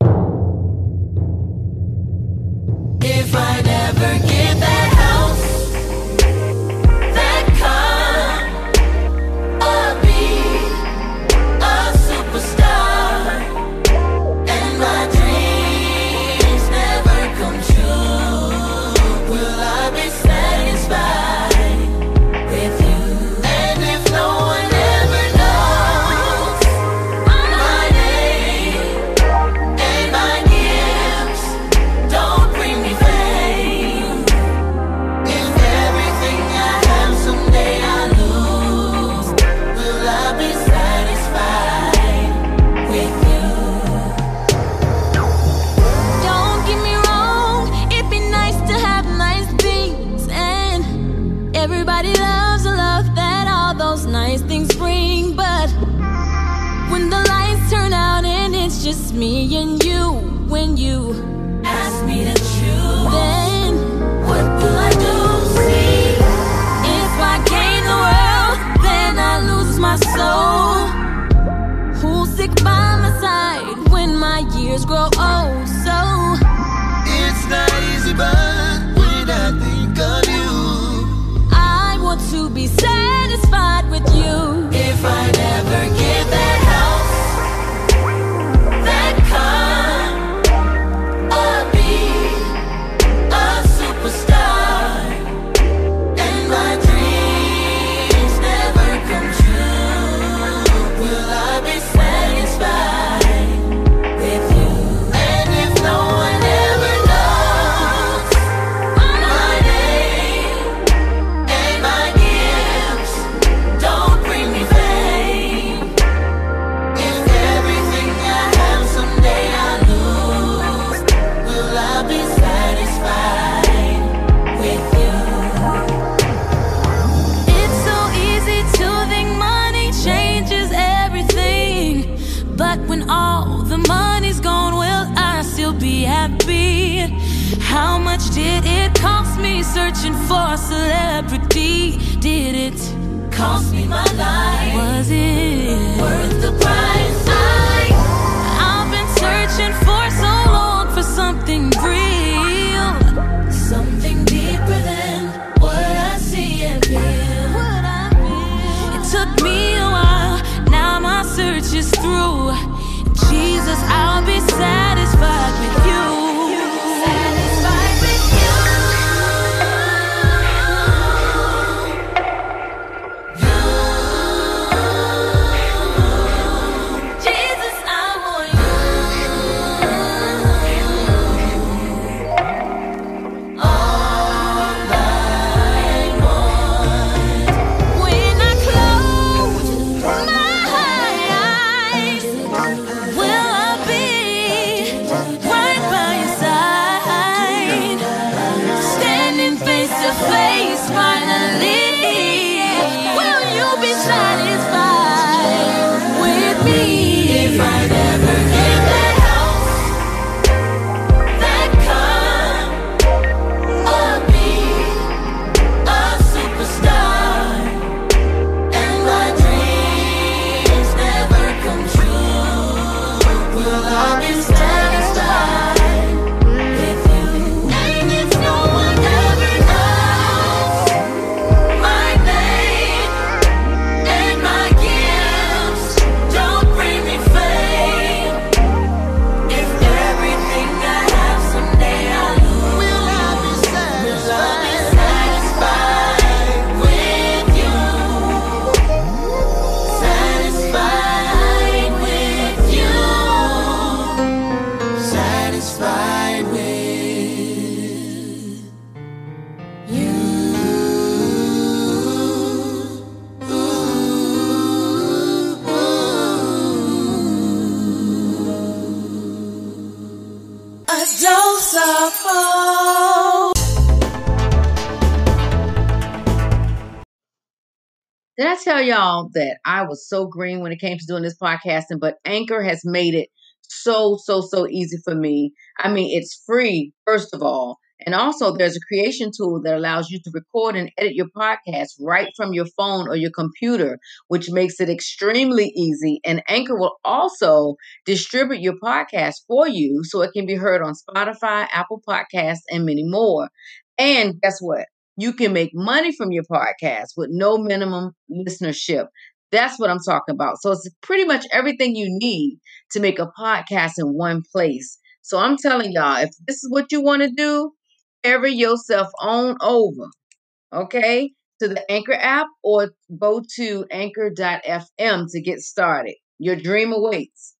S2: If I
S5: stick by my side when my years grow old? So
S14: It's not easy, but when I think of you,
S5: I want to be satisfied with you.
S2: if
S3: I tell y'all that I was so green when it came to doing this podcasting? But Anchor has made it so, so, so easy for me. I mean, it's free, first of all. And also, there's a creation tool that allows you to record and edit your podcast right from your phone or your computer, which makes it extremely easy. And Anchor will also distribute your podcast for you so it can be heard on Spotify, Apple Podcasts, and many more. And guess what? You can make money from your podcast with no minimum listenership. That's what I'm talking about. So it's pretty much everything you need to make a podcast in one place. So I'm telling y'all, if this is what you want to do, carry yourself on over, okay, to the Anchor app or go to anchor.fm to get started. Your dream awaits.